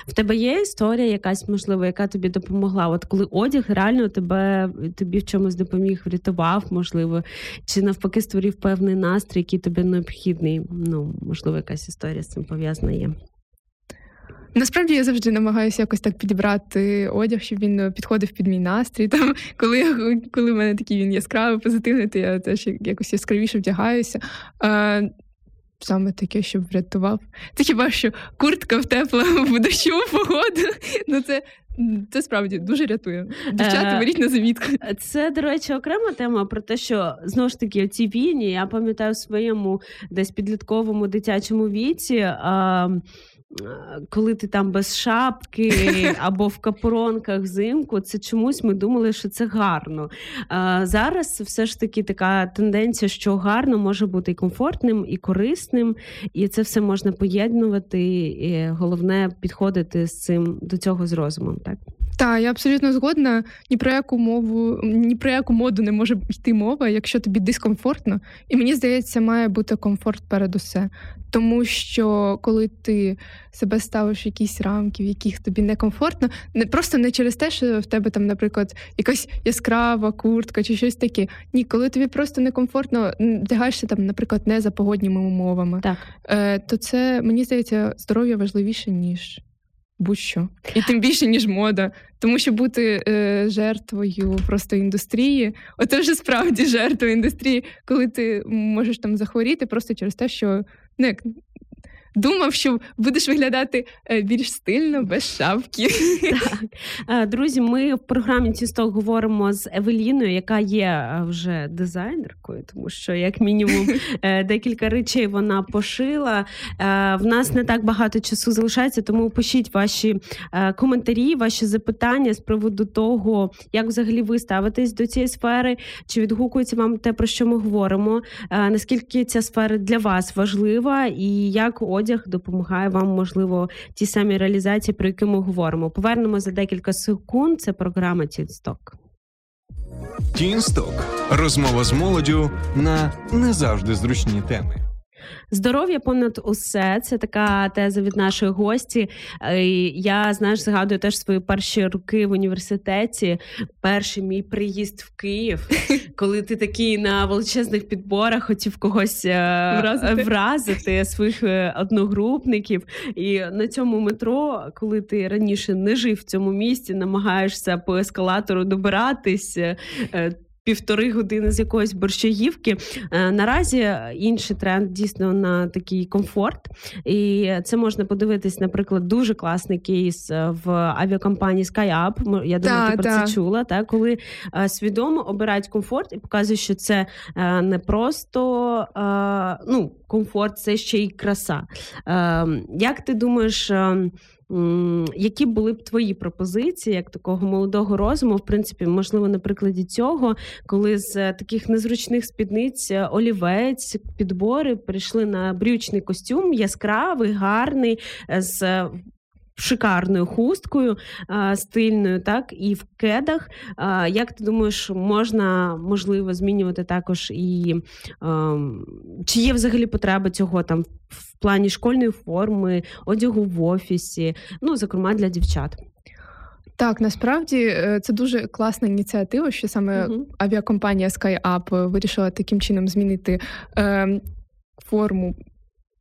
В тебе є історія якась можливо, яка тобі допомогла? От коли одяг реально тебе тобі в чомусь допоміг, врятував, можливо, чи навпаки створив певний настрій, який тобі необхідний. Ну, можливо, якась історія з цим пов'язана є. Насправді я завжди намагаюся якось так підібрати одяг, щоб він е, підходив під мій настрій. Там, коли, я- коли в мене такий він яскравий, позитивний, то я теж якось яскравіше вдягаюся. А, саме таке, щоб врятував. Це хіба що куртка в теплу в дощову погоду. Ну це, це справді дуже рятує. Дівчата, Е, беріть на замітку. Це, до речі, окрема тема про те, що знову ж таки ці війні, я пам'ятаю в своєму десь підлітковому дитячому віці. А, коли ти там без шапки або в капоронках взимку, це чомусь ми думали, що це гарно. А, зараз все ж таки така тенденція, що гарно може бути і комфортним, і корисним, і це все можна поєднувати. І головне підходити з цим до цього з розумом. Так Так, я абсолютно згодна. Ні про яку мову, ні про яку моду не може йти мова, якщо тобі дискомфортно. І мені здається, має бути комфорт перед усе. Тому що коли ти себе ставиш в якісь рамки, в яких тобі некомфортно, не просто не через те, що в тебе там, наприклад, якась яскрава куртка чи щось таке. Ні, коли тобі просто некомфортно, вдягаєшся там, наприклад, не за погодніми умовами, так. Е, то це мені здається здоров'я важливіше ніж будь-що. І тим більше, ніж мода. Тому що бути е, жертвою просто індустрії, оце вже справді жертва індустрії, коли ти можеш там захворіти просто через те, що ну, як, думав, що будеш виглядати е, більш стильно, без шапки. Так. Е, друзі, ми в програмі Тісток говоримо з Евеліною, яка є е, вже дизайнеркою, тому що, як мінімум, декілька речей вона пошила. В нас не так багато часу залишається, тому пишіть ваші коментарі, ваші запитання з приводу того, як взагалі ви ставитесь до цієї сфери, чи відгукується вам те, про що ми говоримо, наскільки ця сфера для вас важлива, і як одяг допомагає вам, можливо, ті самі реалізації, про які ми говоримо. Повернемо за декілька секунд. Це програма Тінсток. Тінсток розмова з молоддю на не завжди зручні теми. Здоров'я понад усе це така теза від нашої гості. Е, я знаєш, згадую теж свої перші роки в університеті. Перший мій приїзд в Київ, коли ти такий на величезних підборах хотів когось е, вразити, вразити своїх е, одногрупників. І на цьому метро, коли ти раніше не жив в цьому місті, намагаєшся по ескалатору добиратись півтори години з якоїсь борщагівки. Е, наразі інший тренд дійсно на такий комфорт, і це можна подивитись, наприклад, дуже класний кейс е, в авіакомпанії SkyUp, Я думаю, ти про це чула. Та коли е, свідомо обирають комфорт і показують, що це не просто ну, комфорт, це ще й краса. Як ти думаєш? Які були б твої пропозиції як такого молодого розуму, в принципі, можливо, на прикладі цього, коли з таких незручних спідниць е, олівець, підбори прийшли на брючний костюм, яскравий, гарний, е, з шикарною хусткою а, стильною, так і в кедах. А, Як ти думаєш, можна можливо змінювати також і а, чи є взагалі потреба цього там в плані школьної форми, одягу в офісі, ну зокрема для дівчат? Так, насправді е, це дуже класна ініціатива, що саме uh авіакомпанія SkyUp вирішила таким чином змінити е, форму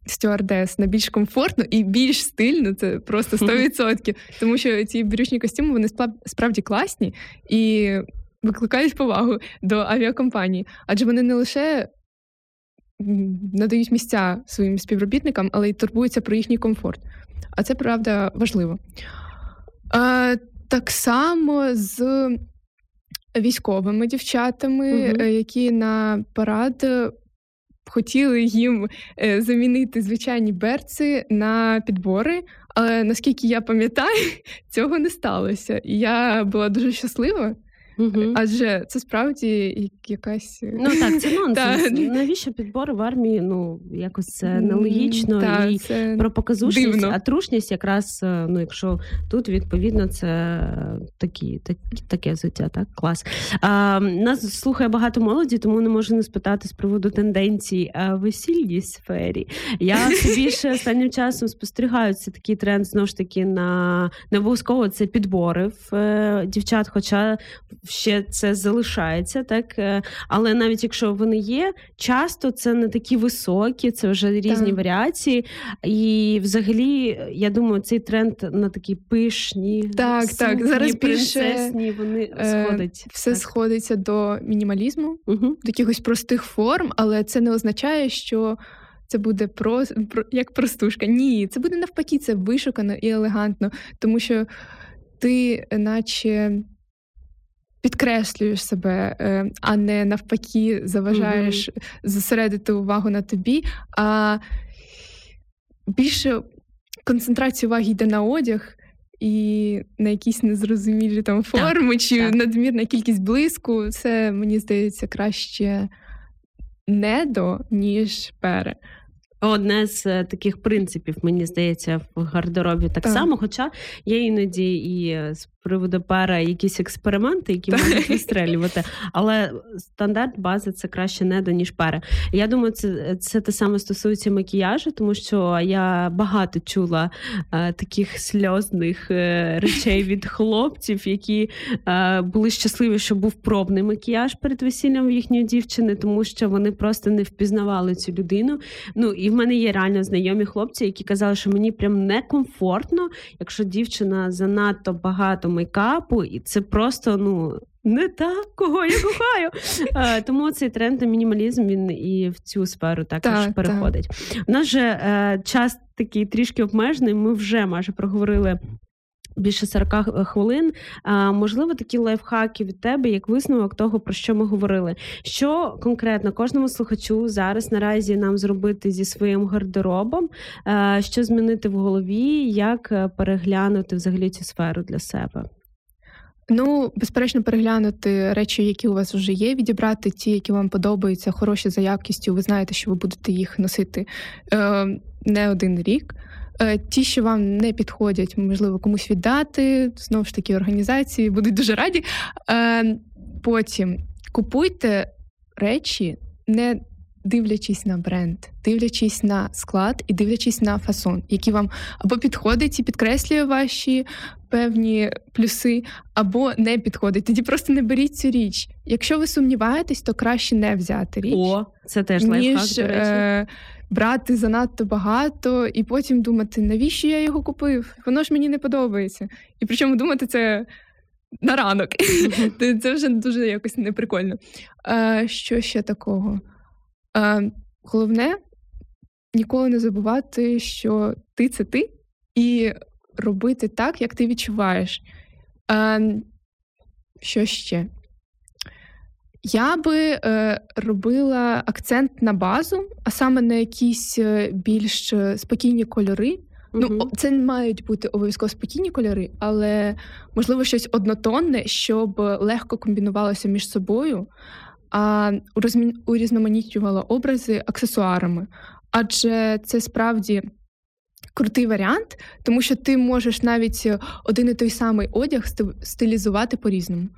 стюардес на більш комфортно і більш стильно, це просто 100%. Тому що ці брючні костюми вони справді класні і викликають повагу до авіакомпанії, адже вони не лише надають місця своїм співробітникам, але й турбуються про їхній комфорт. А це правда важливо. А, Так само з військовими дівчатами, угу. які на парад хотіли їм е, замінити звичайні берці на підбори. Але наскільки я пам'ятаю, цього не сталося. І я була дуже щаслива. Угу. Адже це справді якась ну так, це нонсенс. Навіщо підбори в армії? Ну якось це нелогічно та, і це про показушність, дивно. а трушність, якраз е, ну, якщо тут відповідно це такі, так, таке взуття, так клас. А, Нас слухає багато молоді, тому не можу не спитати з приводу тенденцій в весільній сфері. Я більше останнім часом спостерігаю це такий тренд знову ж таки на не обов'язково це підбори в е, дівчат, хоча ще це залишається, так е, але навіть якщо вони є, часто це не такі високі, це вже різні так. варіації. І взагалі, я думаю, цей тренд на такі пишні, так, сукні, так. Зараз принцесні, вони е, сходять. Все так. сходиться до мінімалізму, угу. до якихось простих форм, але це не означає, що. Це буде про, про як простушка. Ні, це буде навпаки, це вишукано і елегантно, тому що ти, наче підкреслюєш себе, е, а не навпаки, заважаєш mm-hmm. зосередити увагу на тобі. А більше концентрація уваги йде на одяг. І на якісь незрозумілі там форми так, чи так. надмірна кількість блиску, це мені здається краще недо, ніж пере. Одне з е, таких принципів, мені здається, в гардеробі так, Так. само. Хоча є іноді і е, з приводу пера якісь експерименти, які можуть вистрелювати. Але стандарт бази це краще недо, ніж пера. Я думаю, це, це те саме стосується макіяжу, тому що я багато чула е, таких сльозних е, речей від хлопців, які е, були щасливі, що був пробний макіяж перед весіллям їхньої дівчини, тому що вони просто не впізнавали цю людину. Ну і мене є реально знайомі хлопці, які казали, що мені прям некомфортно, якщо дівчина занадто багато мейкапу, і це просто ну. Не так, кого я кохаю. А, Тому цей тренд на мінімалізм він і в цю сферу також Так, переходить. У нас же е, час такий трішки обмежений. Ми вже майже проговорили. Більше 40 хвилин. А, можливо, такі лайфхаки від тебе, як висновок того, про що ми говорили. Що конкретно кожному слухачу зараз наразі нам зробити зі своїм гардеробом, е, що змінити в голові, як е, переглянути взагалі цю сферу для себе? Ну, безперечно, переглянути речі, які у вас вже є, відібрати ті, які вам подобаються, хороші за якістю. Ви знаєте, що ви будете їх носити е, не один рік. Е, ті, що вам не підходять, можливо, комусь віддати. Знову ж таки, організації будуть дуже раді. Е, потім купуйте речі, не дивлячись на бренд, дивлячись на склад і дивлячись на фасон, який вам або підходить і підкреслює ваші певні плюси, або не підходить. Тоді просто не беріть цю річ. Якщо ви сумніваєтесь, то краще не взяти річ. О, це теж лайфхак, ніж до речі. Брати занадто багато і потім думати, навіщо я його купив? Воно ж мені не подобається. І причому думати це на ранок. Це- вже дуже якось неприкольно. Що ще такого? Головне ніколи не забувати, що ти це ти, і робити так, як ти відчуваєш. Е, що ще? Я би е, робила акцент на базу, а саме на якісь е, більш е, спокійні кольори. Ну, це не мають бути обов'язково спокійні кольори, але можливо щось однотонне, щоб легко комбінувалося між собою, а урізноманітнювало образи аксесуарами. Адже це справді крутий варіант, тому що ти можеш навіть один і той самий одяг стилізувати по-різному.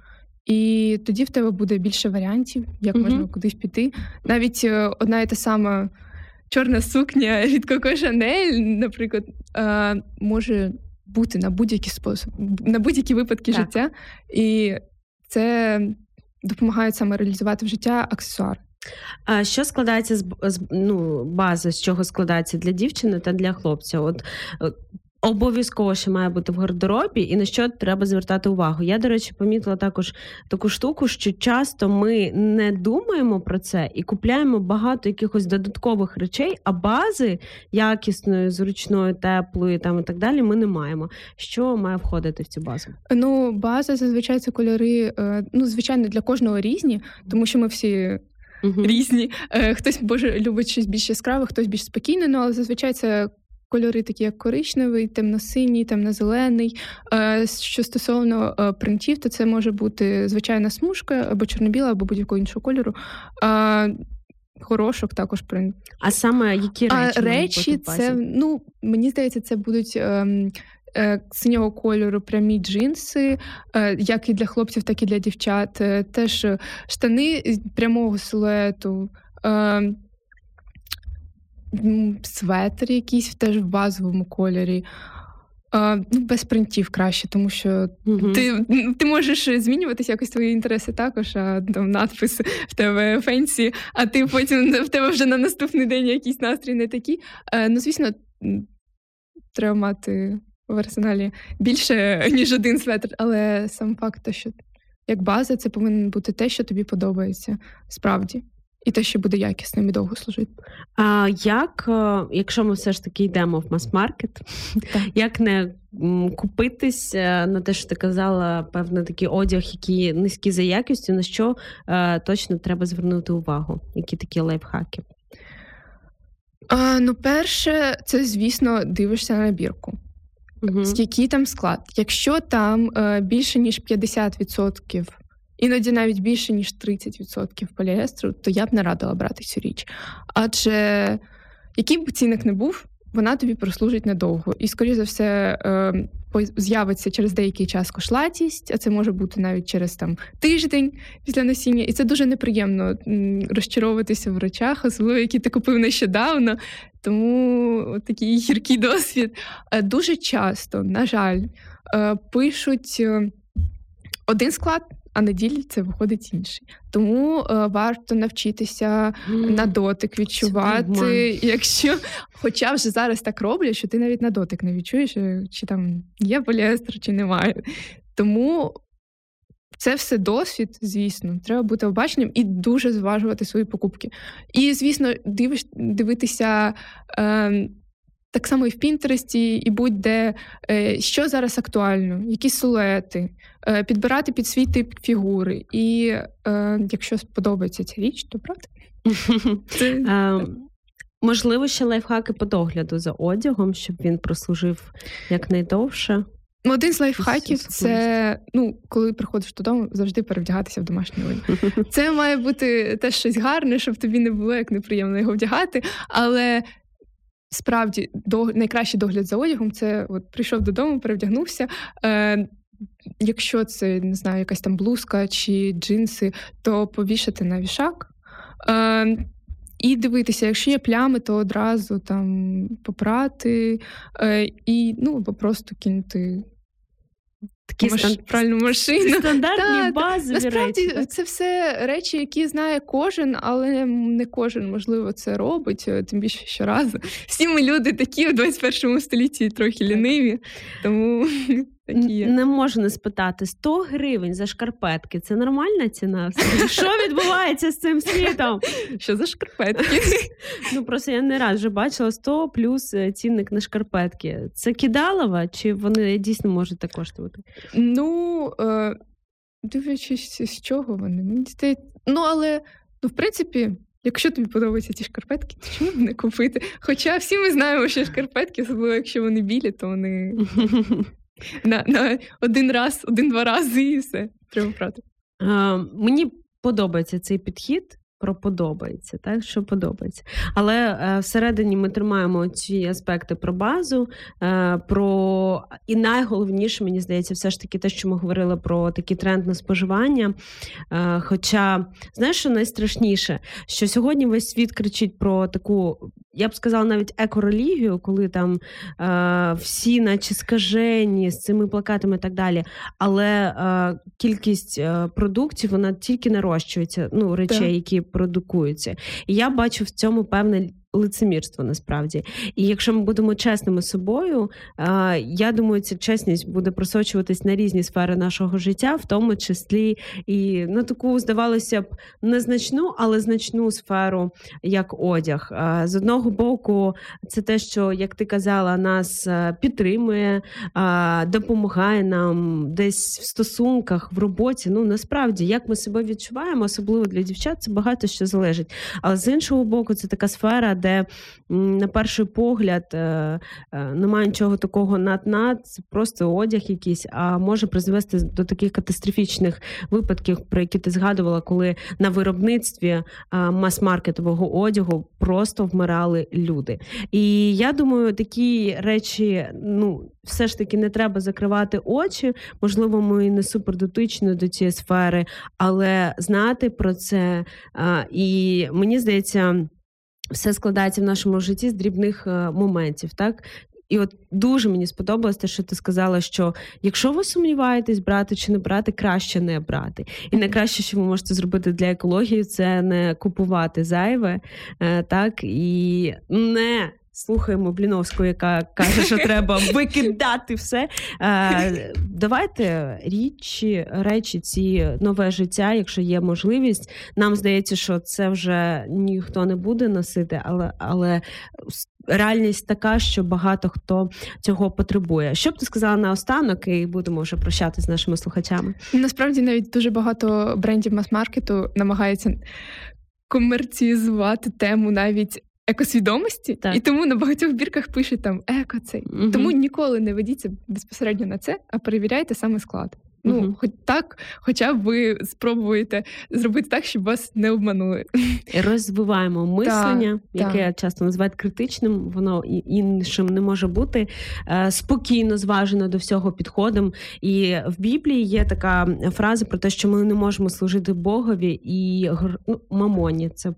І тоді в тебе буде більше варіантів, як Мгм. можна кудись піти. Навіть е, одна і та сама чорна сукня від Коко Шанель, наприклад, е, може бути на будь-які спосіб, на будь-які випадки Так. життя, і це допомагає саме реалізувати в життя аксесуар. А що складається з, з ну, база, з чого складається для дівчини та для хлопця? От е, обов'язково ще має бути в гардеробі, і на що треба звертати увагу. Я, до речі, помітила також таку штуку, що часто ми не думаємо про це і купляємо багато якихось додаткових речей, а бази якісної, зручної, теплої там і так далі. Ми не маємо. Що має входити в цю базу? Ну, база зазвичай це кольори, е, ну, звичайно, для кожного різні, тому що ми всі Мгм. різні. Е, Хтось боже любить щось більш яскраве, хтось більш спокійне, ну але зазвичай це кольори, такі як коричневий, темно-синій, темно-зелений. Е, Що стосовно е, принтів, то це може бути звичайна смужка або чорно-біла, або будь-якого іншого кольору. Е, Горошок також принт. А саме які речі? А речі, це ну мені здається, це будуть. Ем, е, Синього кольору прямі джинси, е, як і для хлопців, так і для дівчат. Е, Теж е, штани прямого силуету, е, м, светр якийсь теж в базовому кольорі. Ну, без принтів краще, тому що Мгм. ти, ти можеш змінюватися якось твої інтереси також, а там надпис в тебе фенсі, а ти потім в тебе вже на наступний день якийсь настрій не такий. Е, ну, звісно, треба мати в арсеналі більше, ніж один светр, але сам факт, що як база, це повинен бути те, що тобі подобається справді. І те, що буде якісним і довго служити. А як, е, якщо ми все ж таки йдемо в мас-маркет, Так. як не купитись е, на те, що ти казала, певно, такий одяг, який низький за якістю, на що е, точно треба звернути увагу? Які такі лайфхаки? А, ну, перше, це, звісно, дивишся на набірку. Мгм. який там склад. Якщо там е, більше ніж 50%, іноді навіть більше ніж 30% поліестру, то я б не радила брати цю річ. Адже який б цінник не був, вона тобі прослужить недовго. І, скоріше за все, е, з'явиться через деякий час кошлатість, а це може бути навіть через там тиждень після носіння. І це дуже неприємно розчаровуватися в речах, особливо які ти купив нещодавно. Тому такий гіркий досвід. Е, дуже часто, на жаль, е, пишуть один склад а на ділі це виходить інший. Тому е, варто навчитися mm. на дотик відчувати, якщо, хоча вже зараз так роблять, що ти навіть на дотик не відчуєш, е, чи там є поліестер, чи немає. Тому. Це все досвід, звісно, треба бути обачним і дуже зважувати свої покупки. І, звісно, дивиш, дивитися е, так само і в Пінтересті, і будь-де, е, що зараз актуально, які силуети, е, підбирати під свій тип фігури. І е, якщо сподобається ця річ, то брати. Можливо, ще лайфхаки по догляду за одягом, щоб він прослужив якнайдовше. Ну, один з лайфхаків це ну, коли приходиш додому, завжди перевдягатися в домашній одяг. Це має бути теж щось гарне, щоб тобі не було як неприємно його вдягати. Але справді до найкращий догляд за одягом це от прийшов додому, перевдягнувся. Е, Якщо це не знаю, якась там блузка чи джинси, то повішати на вішак. Е, і дивитися, якщо є плями, то одразу там попрати е, і ну, просто кинути Такі Маш... стан... правильно, машина. Стандартні так, базові Насправді речі. це все речі, які знає кожен, але не кожен, можливо, це робить, е, тим більше щоразу. Всі ми люди такі в 21 столітті трохи ліниві, тому такі. Не можу не спитати 100 гривень за шкарпетки. Це нормальна ціна? Що відбувається з цим світом? Що за шкарпетки? Ну просто я не раз вже бачила 100 плюс е, цінник на шкарпетки. Це кидалова, чи вони дійсно можуть так коштувати? Ну е, дивлячись, з чого вони мені здається. Ну але ну, в принципі. Якщо тобі подобаються ці шкарпетки, то чому б не купити? Хоча всі ми знаємо, що шкарпетки, особливо якщо вони білі, то вони на на один раз, один-два рази і все. Треба брати. Е, Мені подобається цей підхід про подобається, так що подобається. Але е, всередині ми тримаємо ці аспекти про базу, е, про і найголовніше, мені здається, все ж таки те, що ми говорили про такий тренд на споживання. Е, хоча, знаєш, що найстрашніше, що сьогодні весь світ кричить про таку, я б сказала, навіть екорелігію, коли там е, всі, наче скажені з цими плакатами і так далі. Але е, кількість е, продуктів вона тільки нарощується, ну речей, які продукуються. І я бачу в цьому певне лицемірство насправді. І якщо ми будемо чесними собою, я думаю, ця чесність буде просочуватись на різні сфери нашого життя, в тому числі і на таку, здавалося б, незначну, але значну сферу, як одяг. З одного боку, це те, що, як ти казала, нас підтримує, допомагає нам десь в стосунках, в роботі. Ну насправді, як ми себе відчуваємо, особливо для дівчат, це багато що залежить. Але з іншого боку, це така сфера, де на перший погляд е, е, немає нічого такого над-над, це просто одяг якийсь, а може призвести до таких катастрофічних випадків, про які ти згадувала, коли на виробництві е, мас-маркетового одягу просто вмирали люди. І я думаю, такі речі, ну. Все ж таки не треба закривати очі. Можливо, ми не супердотичні до цієї сфери, але знати про це. І мені здається, все складається в нашому житті з дрібних е, моментів, так. І от дуже мені сподобалось те, що ти сказала, що якщо ви сумніваєтесь, брати чи не брати, краще не брати. І найкраще, що ви можете зробити для екології, це не купувати зайве, е, так і не слухаємо Бліновську, яка каже, що треба викидати все. Давайте річі, речі, ці нове життя, якщо є можливість. Нам здається, що це вже ніхто не буде носити, але але. Реальність така, що багато хто цього потребує. Що б ти сказала наостанок, і будемо вже прощати з нашими слухачами? Насправді навіть дуже багато брендів мас-маркету намагаються комерціювати тему навіть екосвідомості, так. і тому на багатьох бірках пишуть там еко цей. Угу. Тому ніколи не ведіться безпосередньо на це, а перевіряйте саме склад. Ну, Мгм. хоч так, хоча б ви спробуєте зробити так, щоб вас не обманули. Розвиваємо мислення, так. яке часто називають критичним, воно іншим не може бути. Е, Спокійно, зважено до всього підходом. І в Біблії є така фраза про те, що ми не можемо служити Богові і ну, мамоні. Це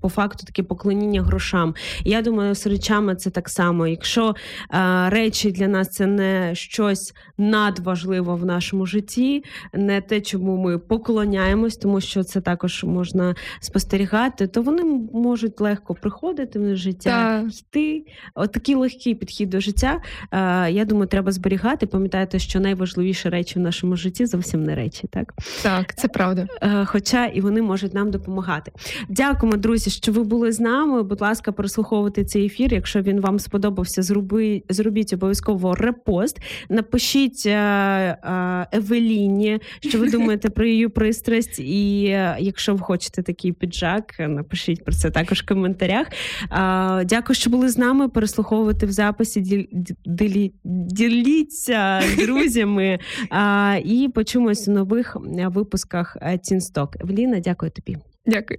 по- факту таке поклоніння грошам. Я думаю, з речами це так само. Якщо е, речі для нас це не щось надважливе в нашому житті, не те, чому ми поклоняємось, тому що це також можна спостерігати, то вони можуть легко приходити в життя, Так. йти. От такий легкий підхід до життя. Е, я думаю, треба зберігати. Пам'ятайте, що найважливіші речі в нашому житті зовсім не речі, так Так, це правда. Е, хоча і вони можуть нам допомагати. Дякуємо, друзі, що ви були з нами. Будь ласка, прослуховуйте цей ефір. Якщо він вам сподобався, зроби, зробіть обов'язково репост. Напишіть е, е, Евеліні, що ви думаєте про її пристрасть. І е, якщо ви хочете такий піджак, напишіть про це також в коментарях. Дякую, що були з нами. Переслуховувати в записі. Ділі- Діліться друзями. І почуємось у нових випусках Тінсток. Евеліна, дякую тобі. Дякую.